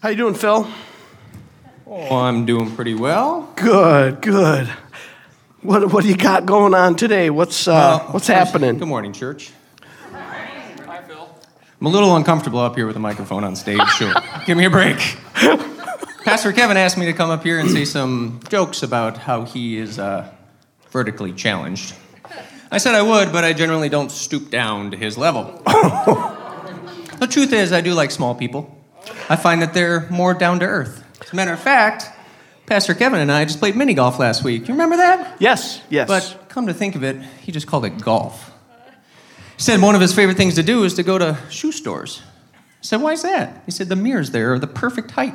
How you doing, Phil? Oh, I'm doing pretty well. Good, good. What what do you got going on today? What's uh, Well, what's happening? Good morning, church. Hi, Phil. I'm a little uncomfortable up here with a microphone on stage. Sure. Give me a break. Pastor Kevin asked me to come up here and say some jokes about how he is uh, vertically challenged. I said I would, but I generally don't stoop down to his level. the truth is, I do like small people. I find that they're more down to earth. As a matter of fact, Pastor Kevin and I just played mini golf last week. You remember that? Yes, yes. But come to think of it, he just called it golf. He said one of his favorite things to do is to go to shoe stores. I said, why is that? He said, the mirrors there are the perfect height.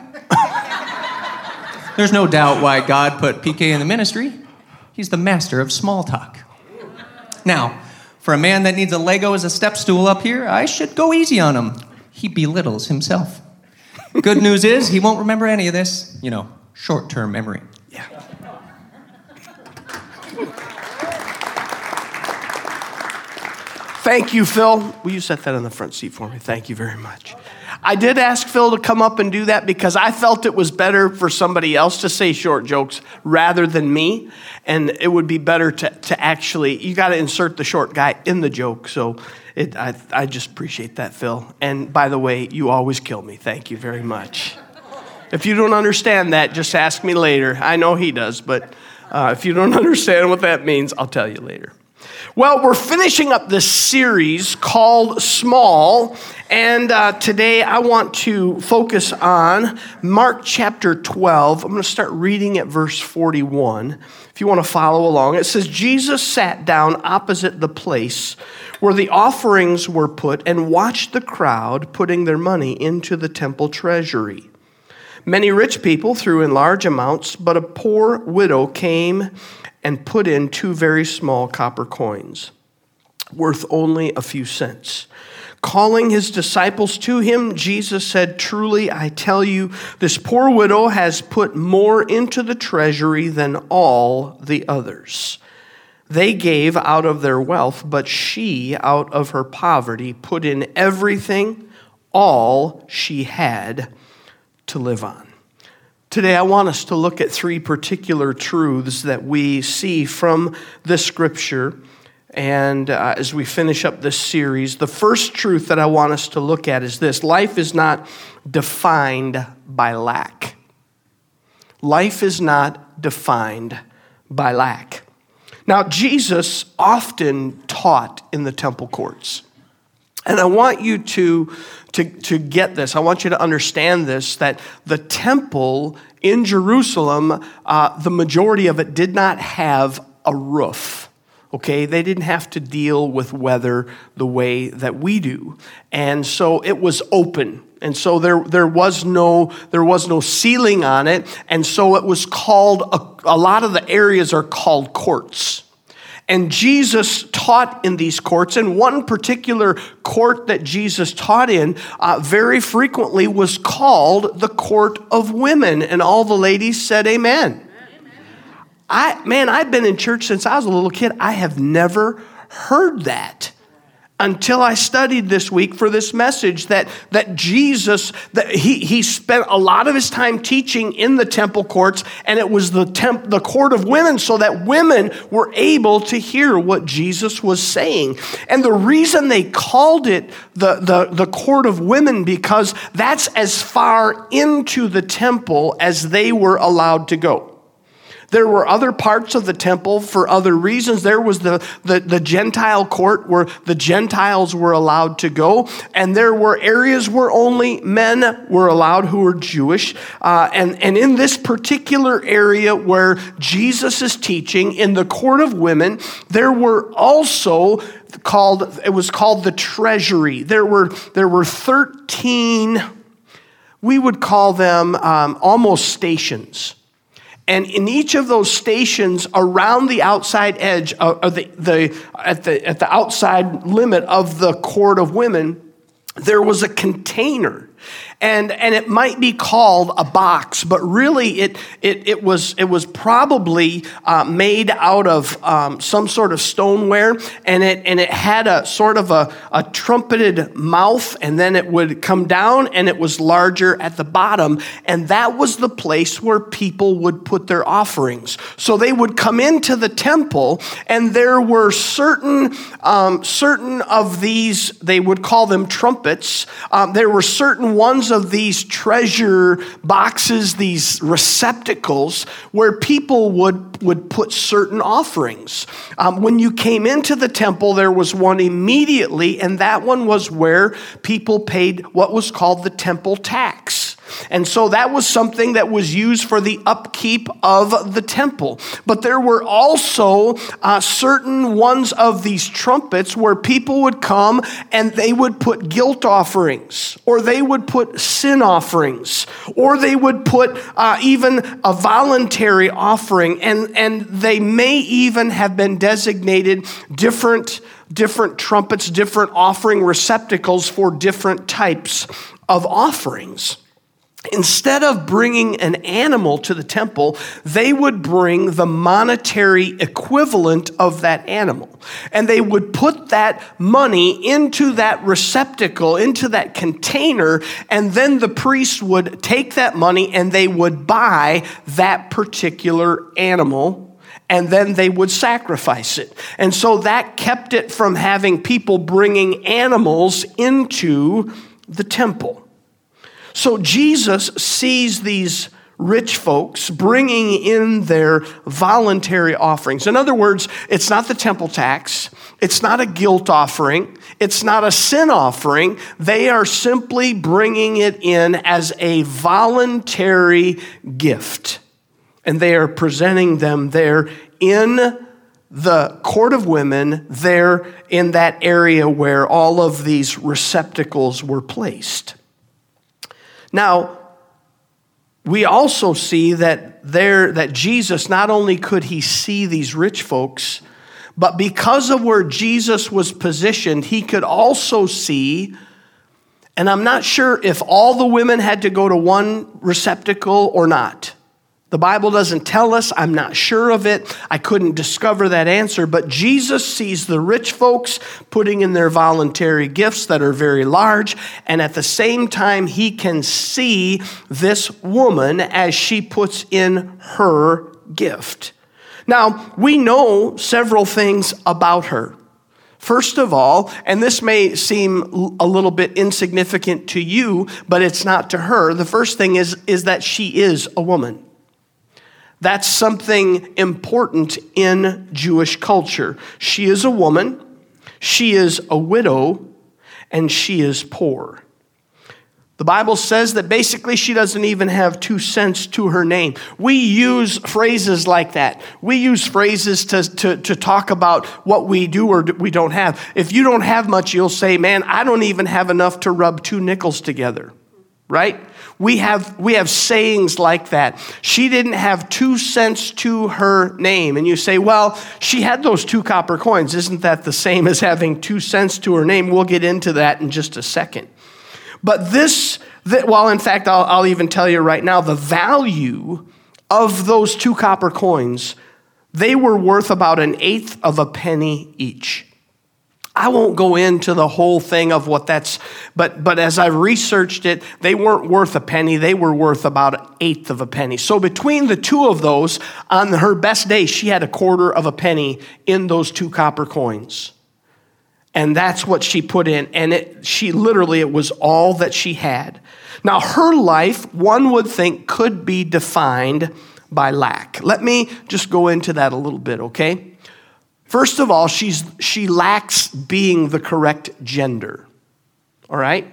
There's no doubt why God put PK in the ministry. He's the master of small talk. Now, for a man that needs a Lego as a step stool up here, I should go easy on him. He belittles himself. Good news is he won't remember any of this. You know, short term memory. yeah. Thank you, Phil. Will you set that in the front seat for me? Thank you very much. I did ask Phil to come up and do that because I felt it was better for somebody else to say short jokes rather than me. And it would be better to, to actually, you got to insert the short guy in the joke. So it, I, I just appreciate that, Phil. And by the way, you always kill me. Thank you very much. If you don't understand that, just ask me later. I know he does, but uh, if you don't understand what that means, I'll tell you later. Well, we're finishing up this series called Small, and uh, today I want to focus on Mark chapter 12. I'm going to start reading at verse 41. If you want to follow along, it says, Jesus sat down opposite the place where the offerings were put and watched the crowd putting their money into the temple treasury. Many rich people threw in large amounts, but a poor widow came and put in two very small copper coins, worth only a few cents. Calling his disciples to him, Jesus said, Truly, I tell you, this poor widow has put more into the treasury than all the others. They gave out of their wealth, but she, out of her poverty, put in everything, all she had to live on. Today, I want us to look at three particular truths that we see from the scripture. And uh, as we finish up this series, the first truth that I want us to look at is this life is not defined by lack. Life is not defined by lack. Now, Jesus often taught in the temple courts. And I want you to, to, to get this. I want you to understand this that the temple in Jerusalem, uh, the majority of it did not have a roof. Okay, they didn't have to deal with weather the way that we do. And so it was open. And so there, there, was no, there was no ceiling on it. And so it was called, a, a lot of the areas are called courts. And Jesus taught in these courts, and one particular court that Jesus taught in uh, very frequently was called the court of women. And all the ladies said, Amen. I, man, I've been in church since I was a little kid. I have never heard that until I studied this week for this message that, that Jesus, that he, he spent a lot of his time teaching in the temple courts, and it was the, temp, the court of women so that women were able to hear what Jesus was saying. And the reason they called it the, the, the court of women, because that's as far into the temple as they were allowed to go. There were other parts of the temple for other reasons. There was the, the, the, Gentile court where the Gentiles were allowed to go, and there were areas where only men were allowed who were Jewish. Uh, and, and in this particular area where Jesus is teaching, in the court of women, there were also called, it was called the treasury. There were, there were 13, we would call them um, almost stations and in each of those stations around the outside edge of the, the, at, the, at the outside limit of the court of women, there was a container. And, and it might be called a box, but really it, it, it, was, it was probably uh, made out of um, some sort of stoneware, and it, and it had a sort of a, a trumpeted mouth, and then it would come down, and it was larger at the bottom, and that was the place where people would put their offerings. So they would come into the temple, and there were certain, um, certain of these, they would call them trumpets. Um, there were certain ones of these treasure boxes, these receptacles, where people would, would put certain offerings. Um, when you came into the temple, there was one immediately, and that one was where people paid what was called the temple tax. And so that was something that was used for the upkeep of the temple. But there were also uh, certain ones of these trumpets where people would come and they would put guilt offerings, or they would put sin offerings, or they would put uh, even a voluntary offering. And, and they may even have been designated different different trumpets, different offering receptacles for different types of offerings. Instead of bringing an animal to the temple, they would bring the monetary equivalent of that animal. And they would put that money into that receptacle, into that container, and then the priest would take that money and they would buy that particular animal and then they would sacrifice it. And so that kept it from having people bringing animals into the temple. So Jesus sees these rich folks bringing in their voluntary offerings. In other words, it's not the temple tax, it's not a guilt offering, it's not a sin offering. They are simply bringing it in as a voluntary gift. And they are presenting them there in the court of women, there in that area where all of these receptacles were placed. Now, we also see that there that Jesus not only could he see these rich folks, but because of where Jesus was positioned, he could also see and I'm not sure if all the women had to go to one receptacle or not. The Bible doesn't tell us. I'm not sure of it. I couldn't discover that answer. But Jesus sees the rich folks putting in their voluntary gifts that are very large. And at the same time, he can see this woman as she puts in her gift. Now, we know several things about her. First of all, and this may seem a little bit insignificant to you, but it's not to her. The first thing is, is that she is a woman. That's something important in Jewish culture. She is a woman, she is a widow, and she is poor. The Bible says that basically she doesn't even have two cents to her name. We use phrases like that. We use phrases to, to, to talk about what we do or we don't have. If you don't have much, you'll say, Man, I don't even have enough to rub two nickels together, right? We have, we have sayings like that. She didn't have two cents to her name. And you say, well, she had those two copper coins. Isn't that the same as having two cents to her name? We'll get into that in just a second. But this, that, well, in fact, I'll, I'll even tell you right now the value of those two copper coins, they were worth about an eighth of a penny each. I won't go into the whole thing of what that's, but, but as I researched it, they weren't worth a penny. They were worth about an eighth of a penny. So between the two of those, on her best day, she had a quarter of a penny in those two copper coins. And that's what she put in. And it, she literally, it was all that she had. Now, her life, one would think, could be defined by lack. Let me just go into that a little bit, okay? First of all, she's, she lacks being the correct gender. All right?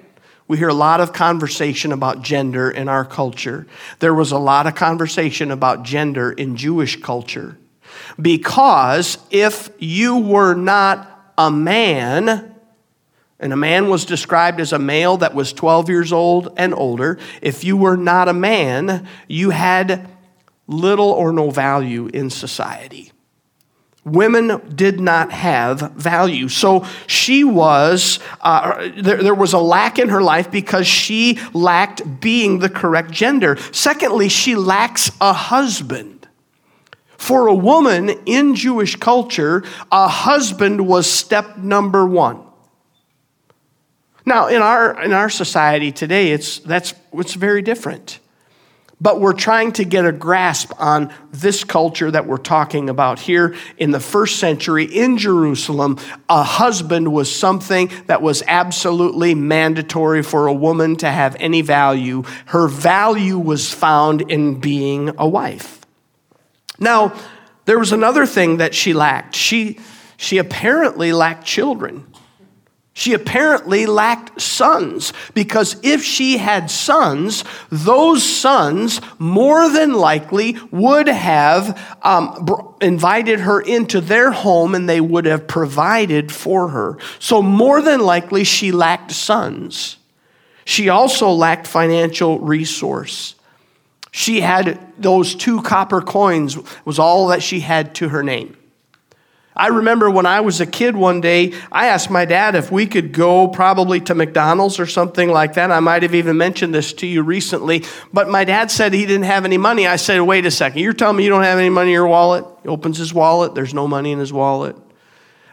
We hear a lot of conversation about gender in our culture. There was a lot of conversation about gender in Jewish culture. Because if you were not a man, and a man was described as a male that was 12 years old and older, if you were not a man, you had little or no value in society. Women did not have value. So she was, uh, there, there was a lack in her life because she lacked being the correct gender. Secondly, she lacks a husband. For a woman in Jewish culture, a husband was step number one. Now, in our, in our society today, it's, that's, it's very different but we're trying to get a grasp on this culture that we're talking about here in the first century in Jerusalem. A husband was something that was absolutely mandatory for a woman to have any value. Her value was found in being a wife. Now, there was another thing that she lacked. She, she apparently lacked children. She apparently lacked sons because if she had sons, those sons more than likely would have um, invited her into their home and they would have provided for her. So, more than likely, she lacked sons. She also lacked financial resource. She had those two copper coins, was all that she had to her name. I remember when I was a kid one day, I asked my dad if we could go probably to McDonald's or something like that. I might have even mentioned this to you recently, but my dad said he didn't have any money. I said, wait a second, you're telling me you don't have any money in your wallet? He opens his wallet, there's no money in his wallet.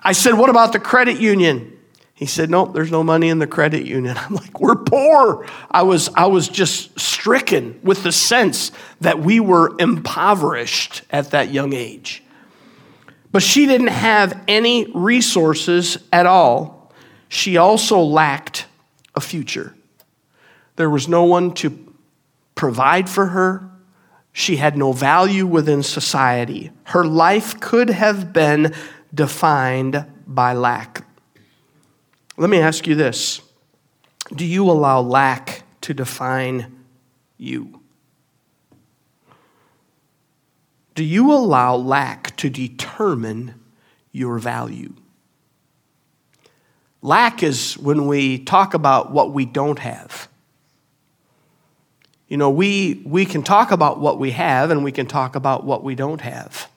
I said, what about the credit union? He said, Nope, there's no money in the credit union. I'm like, We're poor. I was, I was just stricken with the sense that we were impoverished at that young age. But she didn't have any resources at all. She also lacked a future. There was no one to provide for her. She had no value within society. Her life could have been defined by lack. Let me ask you this Do you allow lack to define you? Do you allow lack to determine your value? Lack is when we talk about what we don't have. You know, we, we can talk about what we have and we can talk about what we don't have.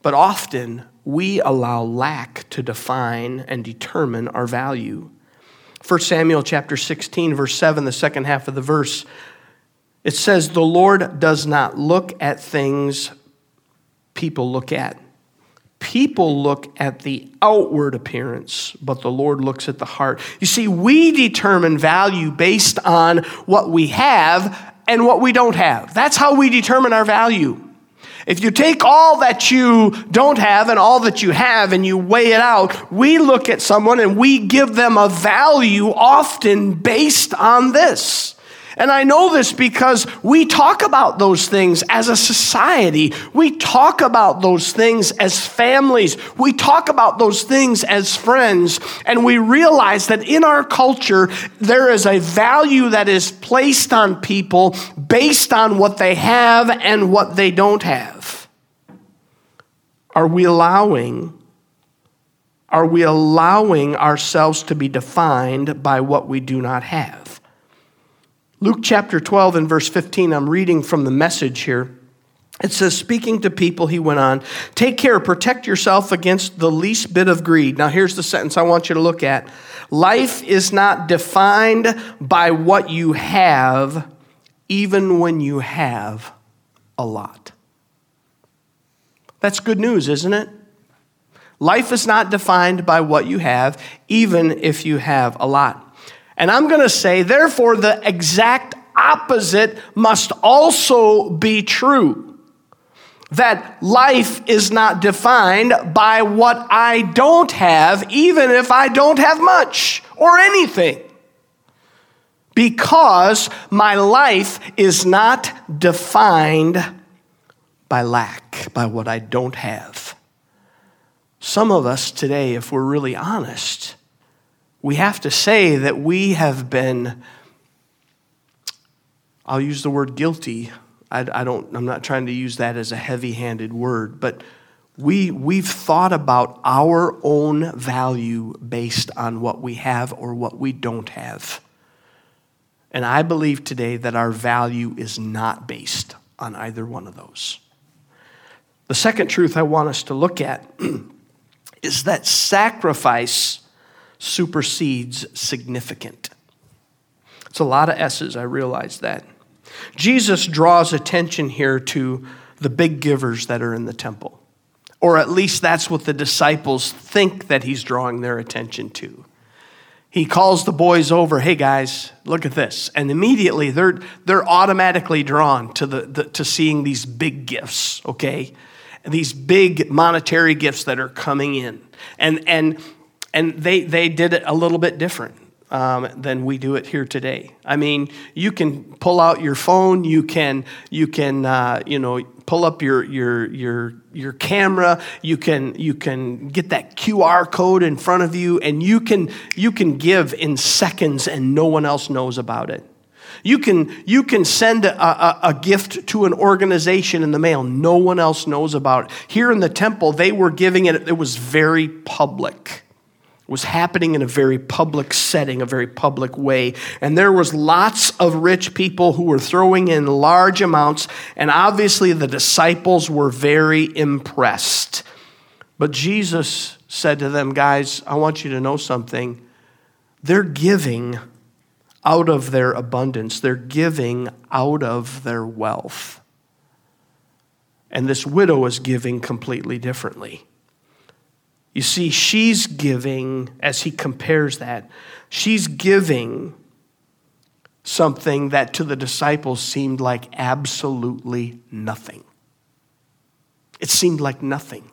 But often we allow lack to define and determine our value. 1 Samuel chapter 16, verse 7, the second half of the verse, it says, The Lord does not look at things people look at. People look at the outward appearance, but the Lord looks at the heart. You see, we determine value based on what we have and what we don't have. That's how we determine our value. If you take all that you don't have and all that you have and you weigh it out, we look at someone and we give them a value often based on this. And I know this because we talk about those things as a society. We talk about those things as families. We talk about those things as friends. And we realize that in our culture, there is a value that is placed on people based on what they have and what they don't have. Are we allowing are we allowing ourselves to be defined by what we do not have? Luke chapter 12 and verse 15, I'm reading from the message here. It says, speaking to people, he went on, take care, protect yourself against the least bit of greed. Now, here's the sentence I want you to look at Life is not defined by what you have, even when you have a lot. That's good news, isn't it? Life is not defined by what you have, even if you have a lot. And I'm going to say, therefore, the exact opposite must also be true. That life is not defined by what I don't have, even if I don't have much or anything. Because my life is not defined by lack, by what I don't have. Some of us today, if we're really honest, we have to say that we have been, I'll use the word guilty. I, I don't, I'm not trying to use that as a heavy handed word, but we, we've thought about our own value based on what we have or what we don't have. And I believe today that our value is not based on either one of those. The second truth I want us to look at is that sacrifice supersedes significant. It's a lot of S's, I realize that. Jesus draws attention here to the big givers that are in the temple. Or at least that's what the disciples think that he's drawing their attention to. He calls the boys over, hey guys, look at this. And immediately they're, they're automatically drawn to, the, the to seeing these big gifts, okay? These big monetary gifts that are coming in. And, and, and they, they did it a little bit different um, than we do it here today. I mean, you can pull out your phone, you can, you can, uh, you know, pull up your your your your camera. You can you can get that QR code in front of you, and you can you can give in seconds, and no one else knows about it. You can, you can send a, a, a, gift to an organization in the mail. No one else knows about it. Here in the temple, they were giving it, it was very public was happening in a very public setting, a very public way. And there was lots of rich people who were throwing in large amounts, and obviously the disciples were very impressed. But Jesus said to them, Guys, I want you to know something. They're giving out of their abundance, they're giving out of their wealth. And this widow is giving completely differently. You see, she's giving, as he compares that, she's giving something that to the disciples seemed like absolutely nothing. It seemed like nothing.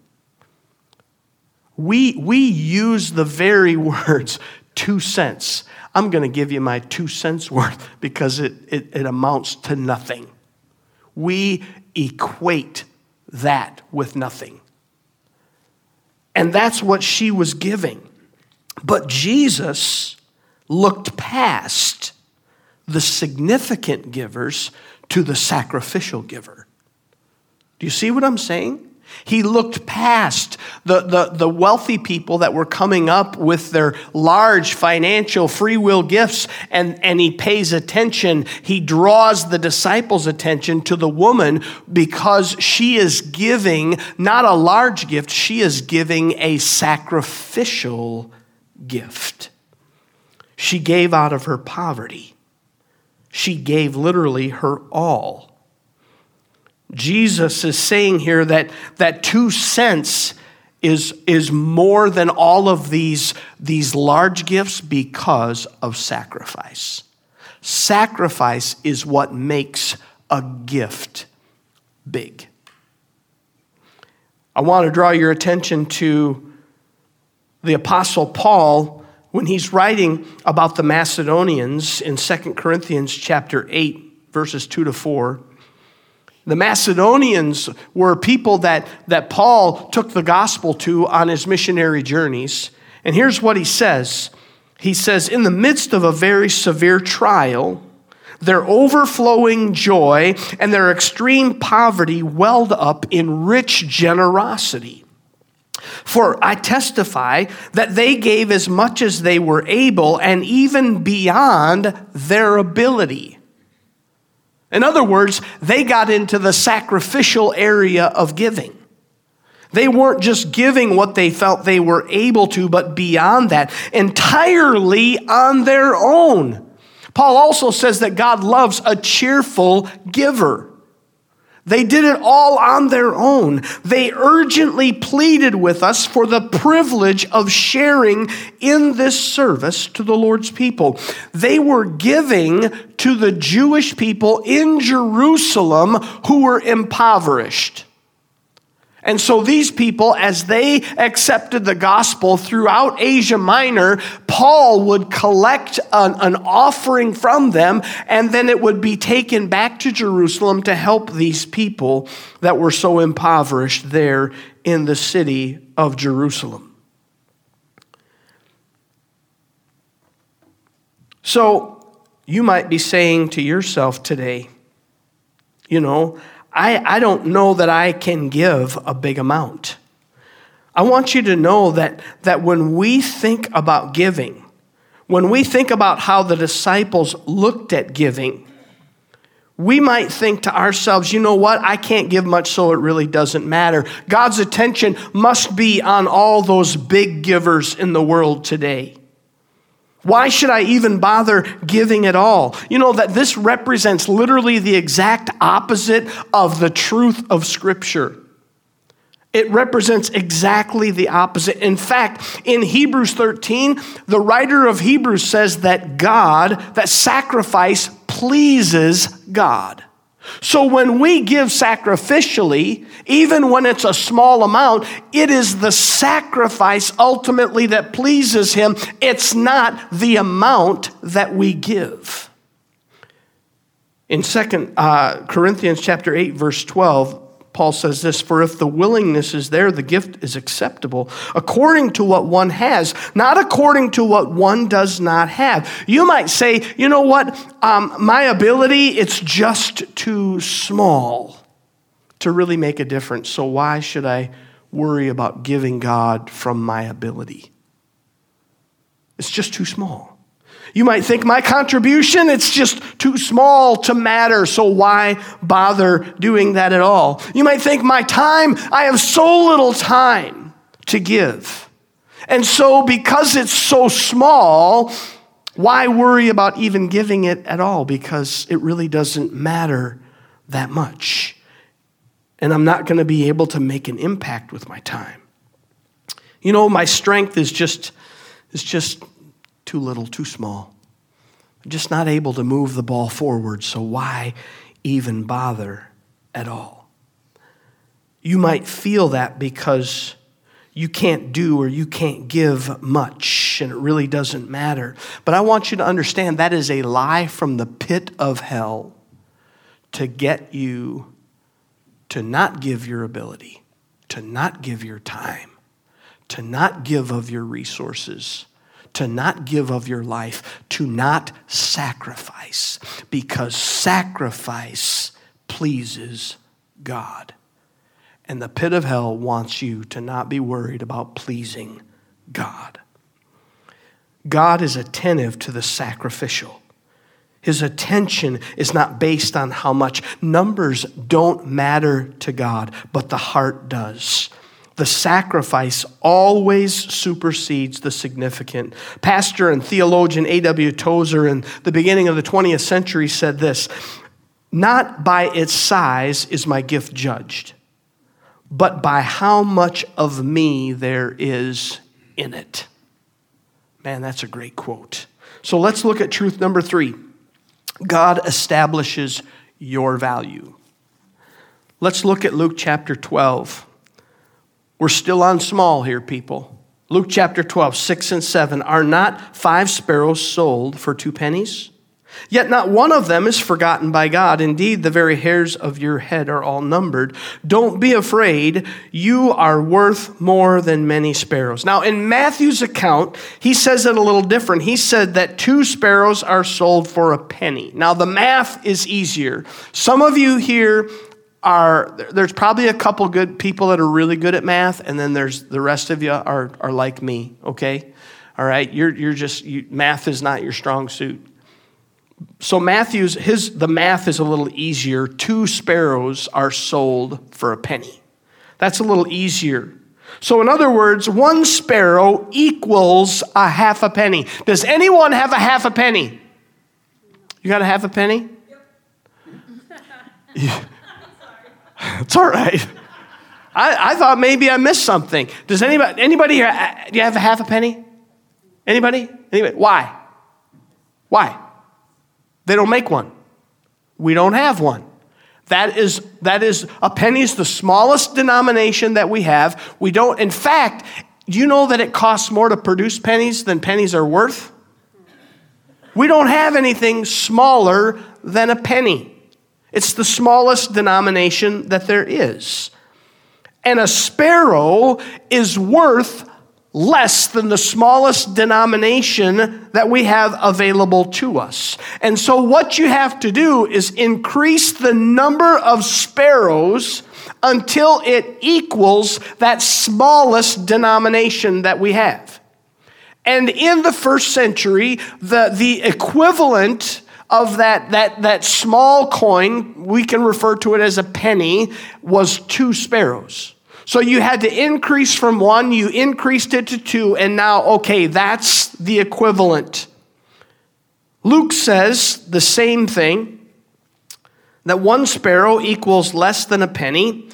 We, we use the very words two cents. I'm going to give you my two cents worth because it, it, it amounts to nothing. We equate that with nothing. And that's what she was giving. But Jesus looked past the significant givers to the sacrificial giver. Do you see what I'm saying? He looked past the, the, the, wealthy people that were coming up with their large financial free will gifts and, and he pays attention. He draws the disciples' attention to the woman because she is giving not a large gift, she is giving a sacrificial gift. She gave out of her poverty, she gave literally her all. Jesus is saying here that, that two cents is, is more than all of these, these large gifts because of sacrifice. Sacrifice is what makes a gift big. I want to draw your attention to the Apostle Paul when he's writing about the Macedonians in 2 Corinthians chapter 8, verses 2 to 4. The Macedonians were people that, that Paul took the gospel to on his missionary journeys. And here's what he says He says, In the midst of a very severe trial, their overflowing joy and their extreme poverty welled up in rich generosity. For I testify that they gave as much as they were able and even beyond their ability in other words, they got into the sacrificial area of giving. They weren't just giving what they felt they were able to, but beyond that, entirely on their own. Paul also says that God loves a cheerful giver. They did it all on their own. They urgently pleaded with us for the privilege of sharing in this service to the Lord's people. They were giving to the Jewish people in Jerusalem who were impoverished. And so these people, as they accepted the gospel throughout Asia Minor, Paul would collect an, an, offering from them, and then it would be taken back to Jerusalem to help these people that were so impoverished there in the city of Jerusalem. So you might be saying to yourself today, you know, I, I don't know that I can give a big amount. I want you to know that, that when we think about giving, when we think about how the disciples looked at giving, we might think to ourselves, you know what? I can't give much, so it really doesn't matter. God's attention must be on all those big givers in the world today. Why should I even bother giving at all? You know that this represents literally the exact opposite of the truth of Scripture. It represents exactly the opposite. In fact, in Hebrews 13, the writer of Hebrews says that God, that sacrifice pleases God. So when we give sacrificially, even when it's a small amount, it is the sacrifice ultimately that pleases Him. It's not the amount that we give. In Second uh, Corinthians chapter 8, verse 12, Paul says this For if the willingness is there, the gift is acceptable according to what one has, not according to what one does not have. You might say, you know what, um, my ability, it's just too small to really make a difference. So why should I worry about giving God from my ability? It's just too small. You might think my contribution, it's just too small to matter, so why bother doing that at all? You might think my time, I have so little time to give. And so, because it's so small, why worry about even giving it at all? Because it really doesn't matter that much. And I'm not going to be able to make an impact with my time. You know, my strength is just, is just too little, too small. Just not able to move the ball forward, so why even bother at all? You might feel that because you can't do or you can't give much and it really doesn't matter. But I want you to understand that is a lie from the pit of hell to get you to not give your ability, to not give your time, to not give of your resources to not give of your life, to not sacrifice, because sacrifice pleases God. And the pit of hell wants you to not be worried about pleasing God. God is attentive to the sacrificial. His attention is not based on how much. Numbers don't matter to God, but the heart does the sacrifice always supersedes the significant. Pastor and theologian A.W. Tozer in the beginning of the 20th century said this Not by its size is my gift judged, but by how much of me there is in it. Man, that's a great quote. So let's look at truth number three God establishes your value. Let's look at Luke chapter 12. We're still on small here, people. Luke chapter 12, 6 and 7. Are not five sparrows sold for two pennies? Yet not one of them is forgotten by God. Indeed, the very hairs of your head are all numbered. Don't be afraid. You are worth more than many sparrows. Now, in Matthew's account, he says it a little different. He said that two sparrows are sold for a penny. Now, the math is easier. Some of you here are there's probably a couple good people that are really good at math, and then there's the rest of you are, are like me, okay? All right, you're, you're just, you, math is not your strong suit. So Matthew's, his, the math is a little easier. Two sparrows are sold for a penny. That's a little easier. So, in other words, one sparrow equals a half a penny. Does anyone have a half a penny? You got a half a penny? Yep. It's all right. I, I thought maybe I missed something. Does anybody, anybody here, uh, do you have a half a penny? Anybody? Anybody? Why? Why? They don't make one. We don't have one. That is, that is, a penny is the smallest denomination that we have. We don't, in fact, do you know that it costs more to produce pennies than pennies are worth? We don't have anything smaller than a penny. It's the smallest denomination that there is. And a sparrow is worth less than the smallest denomination that we have available to us. And so, what you have to do is increase the number of sparrows until it equals that smallest denomination that we have. And in the first century, the, the equivalent of that, that, that small coin, we can refer to it as a penny, was two sparrows. So you had to increase from one, you increased it to two, and now, okay, that's the equivalent. Luke says the same thing that one sparrow equals less than a penny,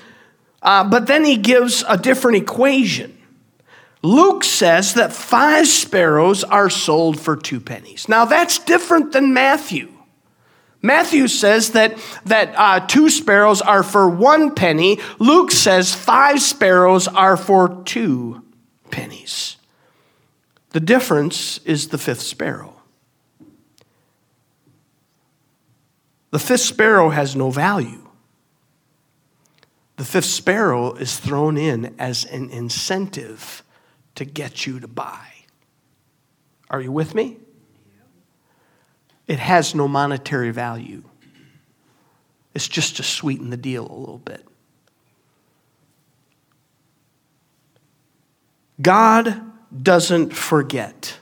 uh, but then he gives a different equation. Luke says that five sparrows are sold for two pennies. Now, that's different than Matthew. Matthew says that, that uh, two sparrows are for one penny. Luke says five sparrows are for two pennies. The difference is the fifth sparrow. The fifth sparrow has no value. The fifth sparrow is thrown in as an incentive to get you to buy. Are you with me? It has no monetary value. It's just to sweeten the deal a little bit. God doesn't forget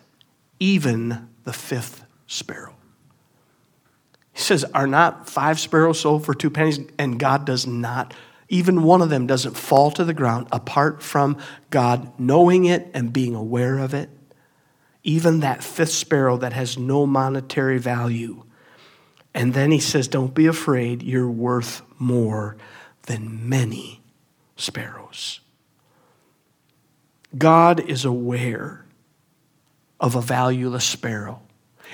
even the fifth sparrow. He says, Are not five sparrows sold for two pennies? And God does not even one of them doesn't fall to the ground apart from God knowing it and being aware of it. Even that fifth sparrow that has no monetary value. And then he says, Don't be afraid, you're worth more than many sparrows. God is aware of a valueless sparrow.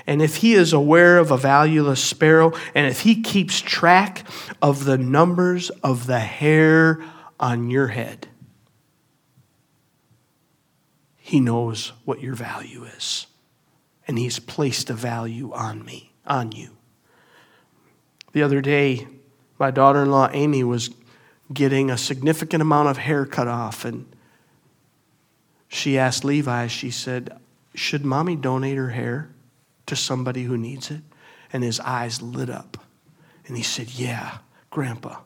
And if he is aware of a valueless sparrow, and if he keeps track of the numbers of the hair on your head, he knows what your value is. And he's placed a value on me, on you. The other day, my daughter in law, Amy, was getting a significant amount of hair cut off. And she asked Levi, she said, Should mommy donate her hair? To somebody who needs it? And his eyes lit up. And he said, Yeah, Grandpa.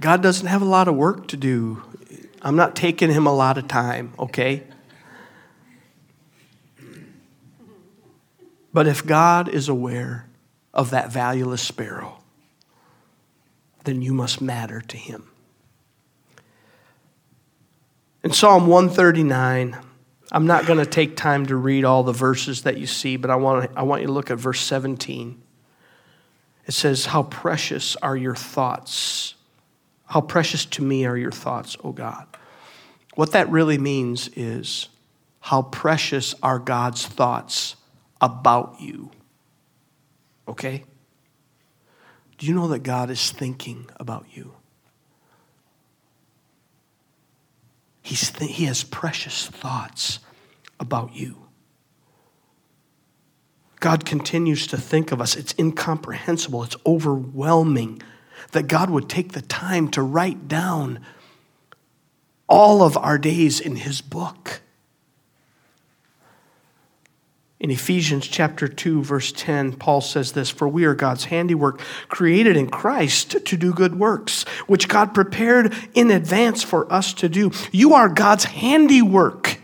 God doesn't have a lot of work to do. I'm not taking him a lot of time, okay? But if God is aware of that valueless sparrow, then you must matter to him. In Psalm 139, I'm not going to take time to read all the verses that you see, but I want, I want you to look at verse 17. It says, How precious are your thoughts. How precious to me are your thoughts, O God. What that really means is, How precious are God's thoughts about you. Okay? Do you know that God is thinking about you? He's th- he has precious thoughts about you. God continues to think of us. It's incomprehensible, it's overwhelming that God would take the time to write down all of our days in His book. In Ephesians chapter 2 verse 10, Paul says this, "For we are God's handiwork, created in Christ to do good works, which God prepared in advance for us to do." You are God's handiwork.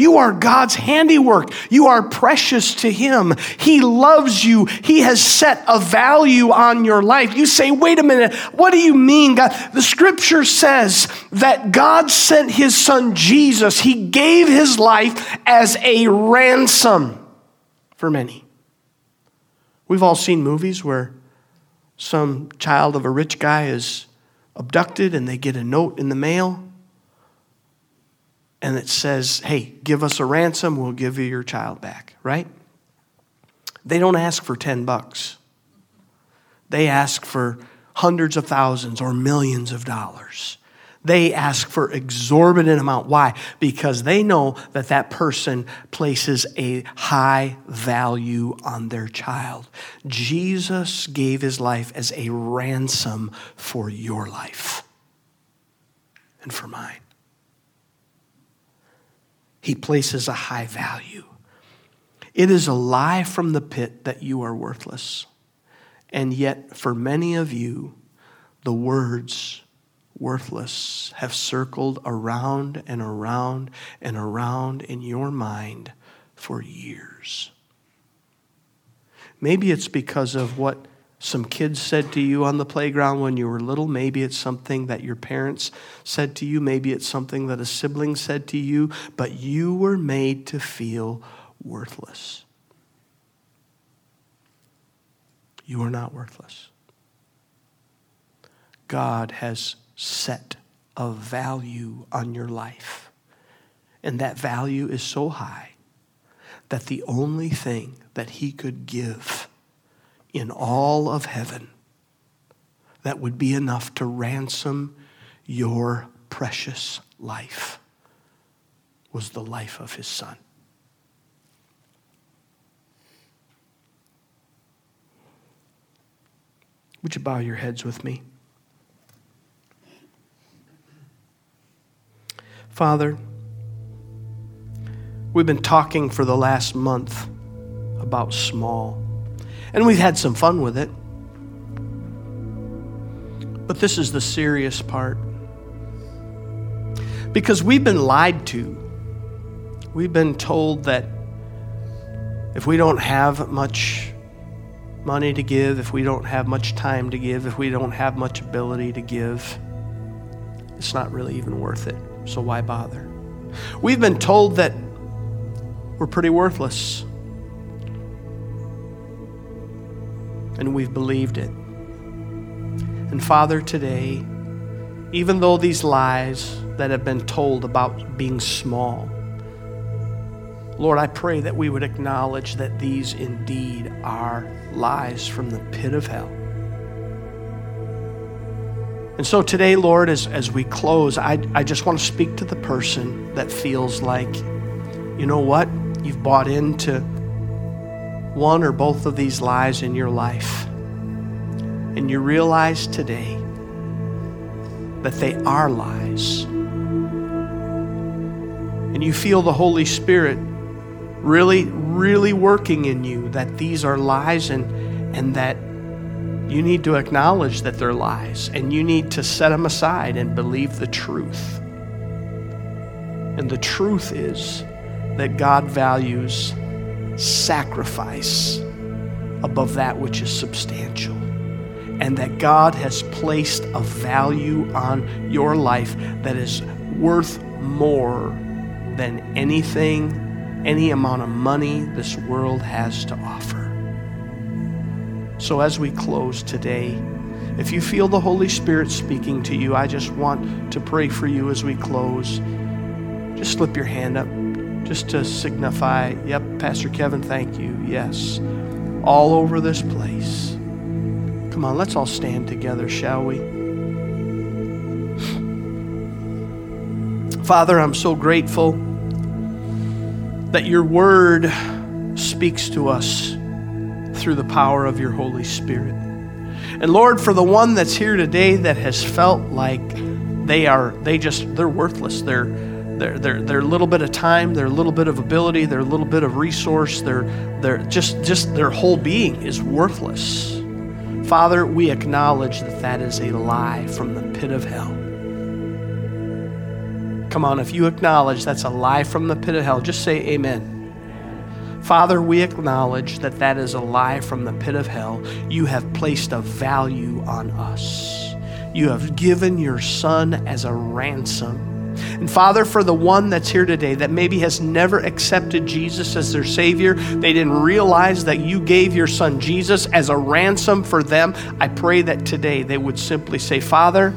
You are God's handiwork. You are precious to Him. He loves you. He has set a value on your life. You say, wait a minute, what do you mean, God? The scripture says that God sent His Son Jesus. He gave His life as a ransom for many. We've all seen movies where some child of a rich guy is abducted and they get a note in the mail and it says, hey, give us a ransom, we'll give you your child back, right? They don't ask for 10 bucks. They ask for hundreds of thousands or millions of dollars. They ask for exorbitant amount. Why? Because they know that that person places a high value on their child. Jesus gave his life as a ransom for your life and for mine. He places a high value. It is a lie from the pit that you are worthless. And yet, for many of you, the words worthless have circled around and around and around in your mind for years. Maybe it's because of what some kids said to you on the playground when you were little. Maybe it's something that your parents said to you. Maybe it's something that a sibling said to you. But you were made to feel worthless. You are not worthless. God has set a value on your life. And that value is so high that the only thing that He could give in all of heaven that would be enough to ransom your precious life was the life of his son. Would you bow your heads with me? Father, we've been talking for the last month about small. And we've had some fun with it. But this is the serious part. Because we've been lied to. We've been told that if we don't have much money to give, if we don't have much time to give, if we don't have much ability to give, it's not really even worth it. So why bother? We've been told that we're pretty worthless. And we've believed it. And Father, today, even though these lies that have been told about being small, Lord, I pray that we would acknowledge that these indeed are lies from the pit of hell. And so today, Lord, as, as we close, I, I just want to speak to the person that feels like, you know what? You've bought into one or both of these lies in your life, and you realize today that they are lies, and you feel the Holy Spirit really, really working in you that these are lies and, and that you need to acknowledge that they're lies. And you need to set them aside and believe the truth. And the truth is that God values sacrifice above that which is substantial. And that God has placed a value on your life that is worth more than anything, any amount of money this world has to offer. So, as we close today, if you feel the Holy Spirit speaking to you, I just want to pray for you as we close. Just slip your hand up just to signify, yep, Pastor Kevin, thank you. Yes. All over this place. Come on, let's all stand together, shall we? Father, I'm so grateful that your word speaks to us through the power of your Holy Spirit. And Lord, for the one that's here today that has felt like they are, they just, they're worthless. They're, their, their, their little bit of time, their little bit of ability, their little bit of resource, their, their just, just their whole being is worthless. Father, we acknowledge that that is a lie from the pit of hell. Come on, if you acknowledge that's a lie from the pit of hell, just say amen. Father, we acknowledge that that is a lie from the pit of hell. You have placed a value on us. You have given your son as a ransom and Father, for the one that's here today that maybe has never accepted Jesus as their Savior, they didn't realize that you gave your Son Jesus as a ransom for them. I pray that today they would simply say, Father,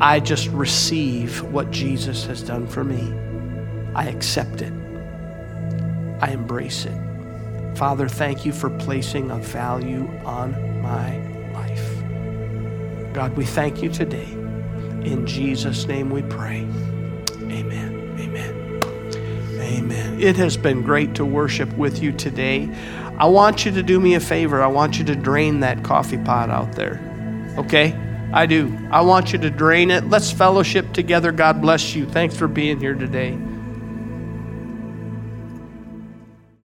I just receive what Jesus has done for me. I accept it. I embrace it. Father, thank you for placing a value on my life. God, we thank you today. In Jesus' name we pray. Amen. Amen. Amen. It has been great to worship with you today. I want you to do me a favor. I want you to drain that coffee pot out there. Okay? I do. I want you to drain it. Let's fellowship together. God bless you. Thanks for being here today.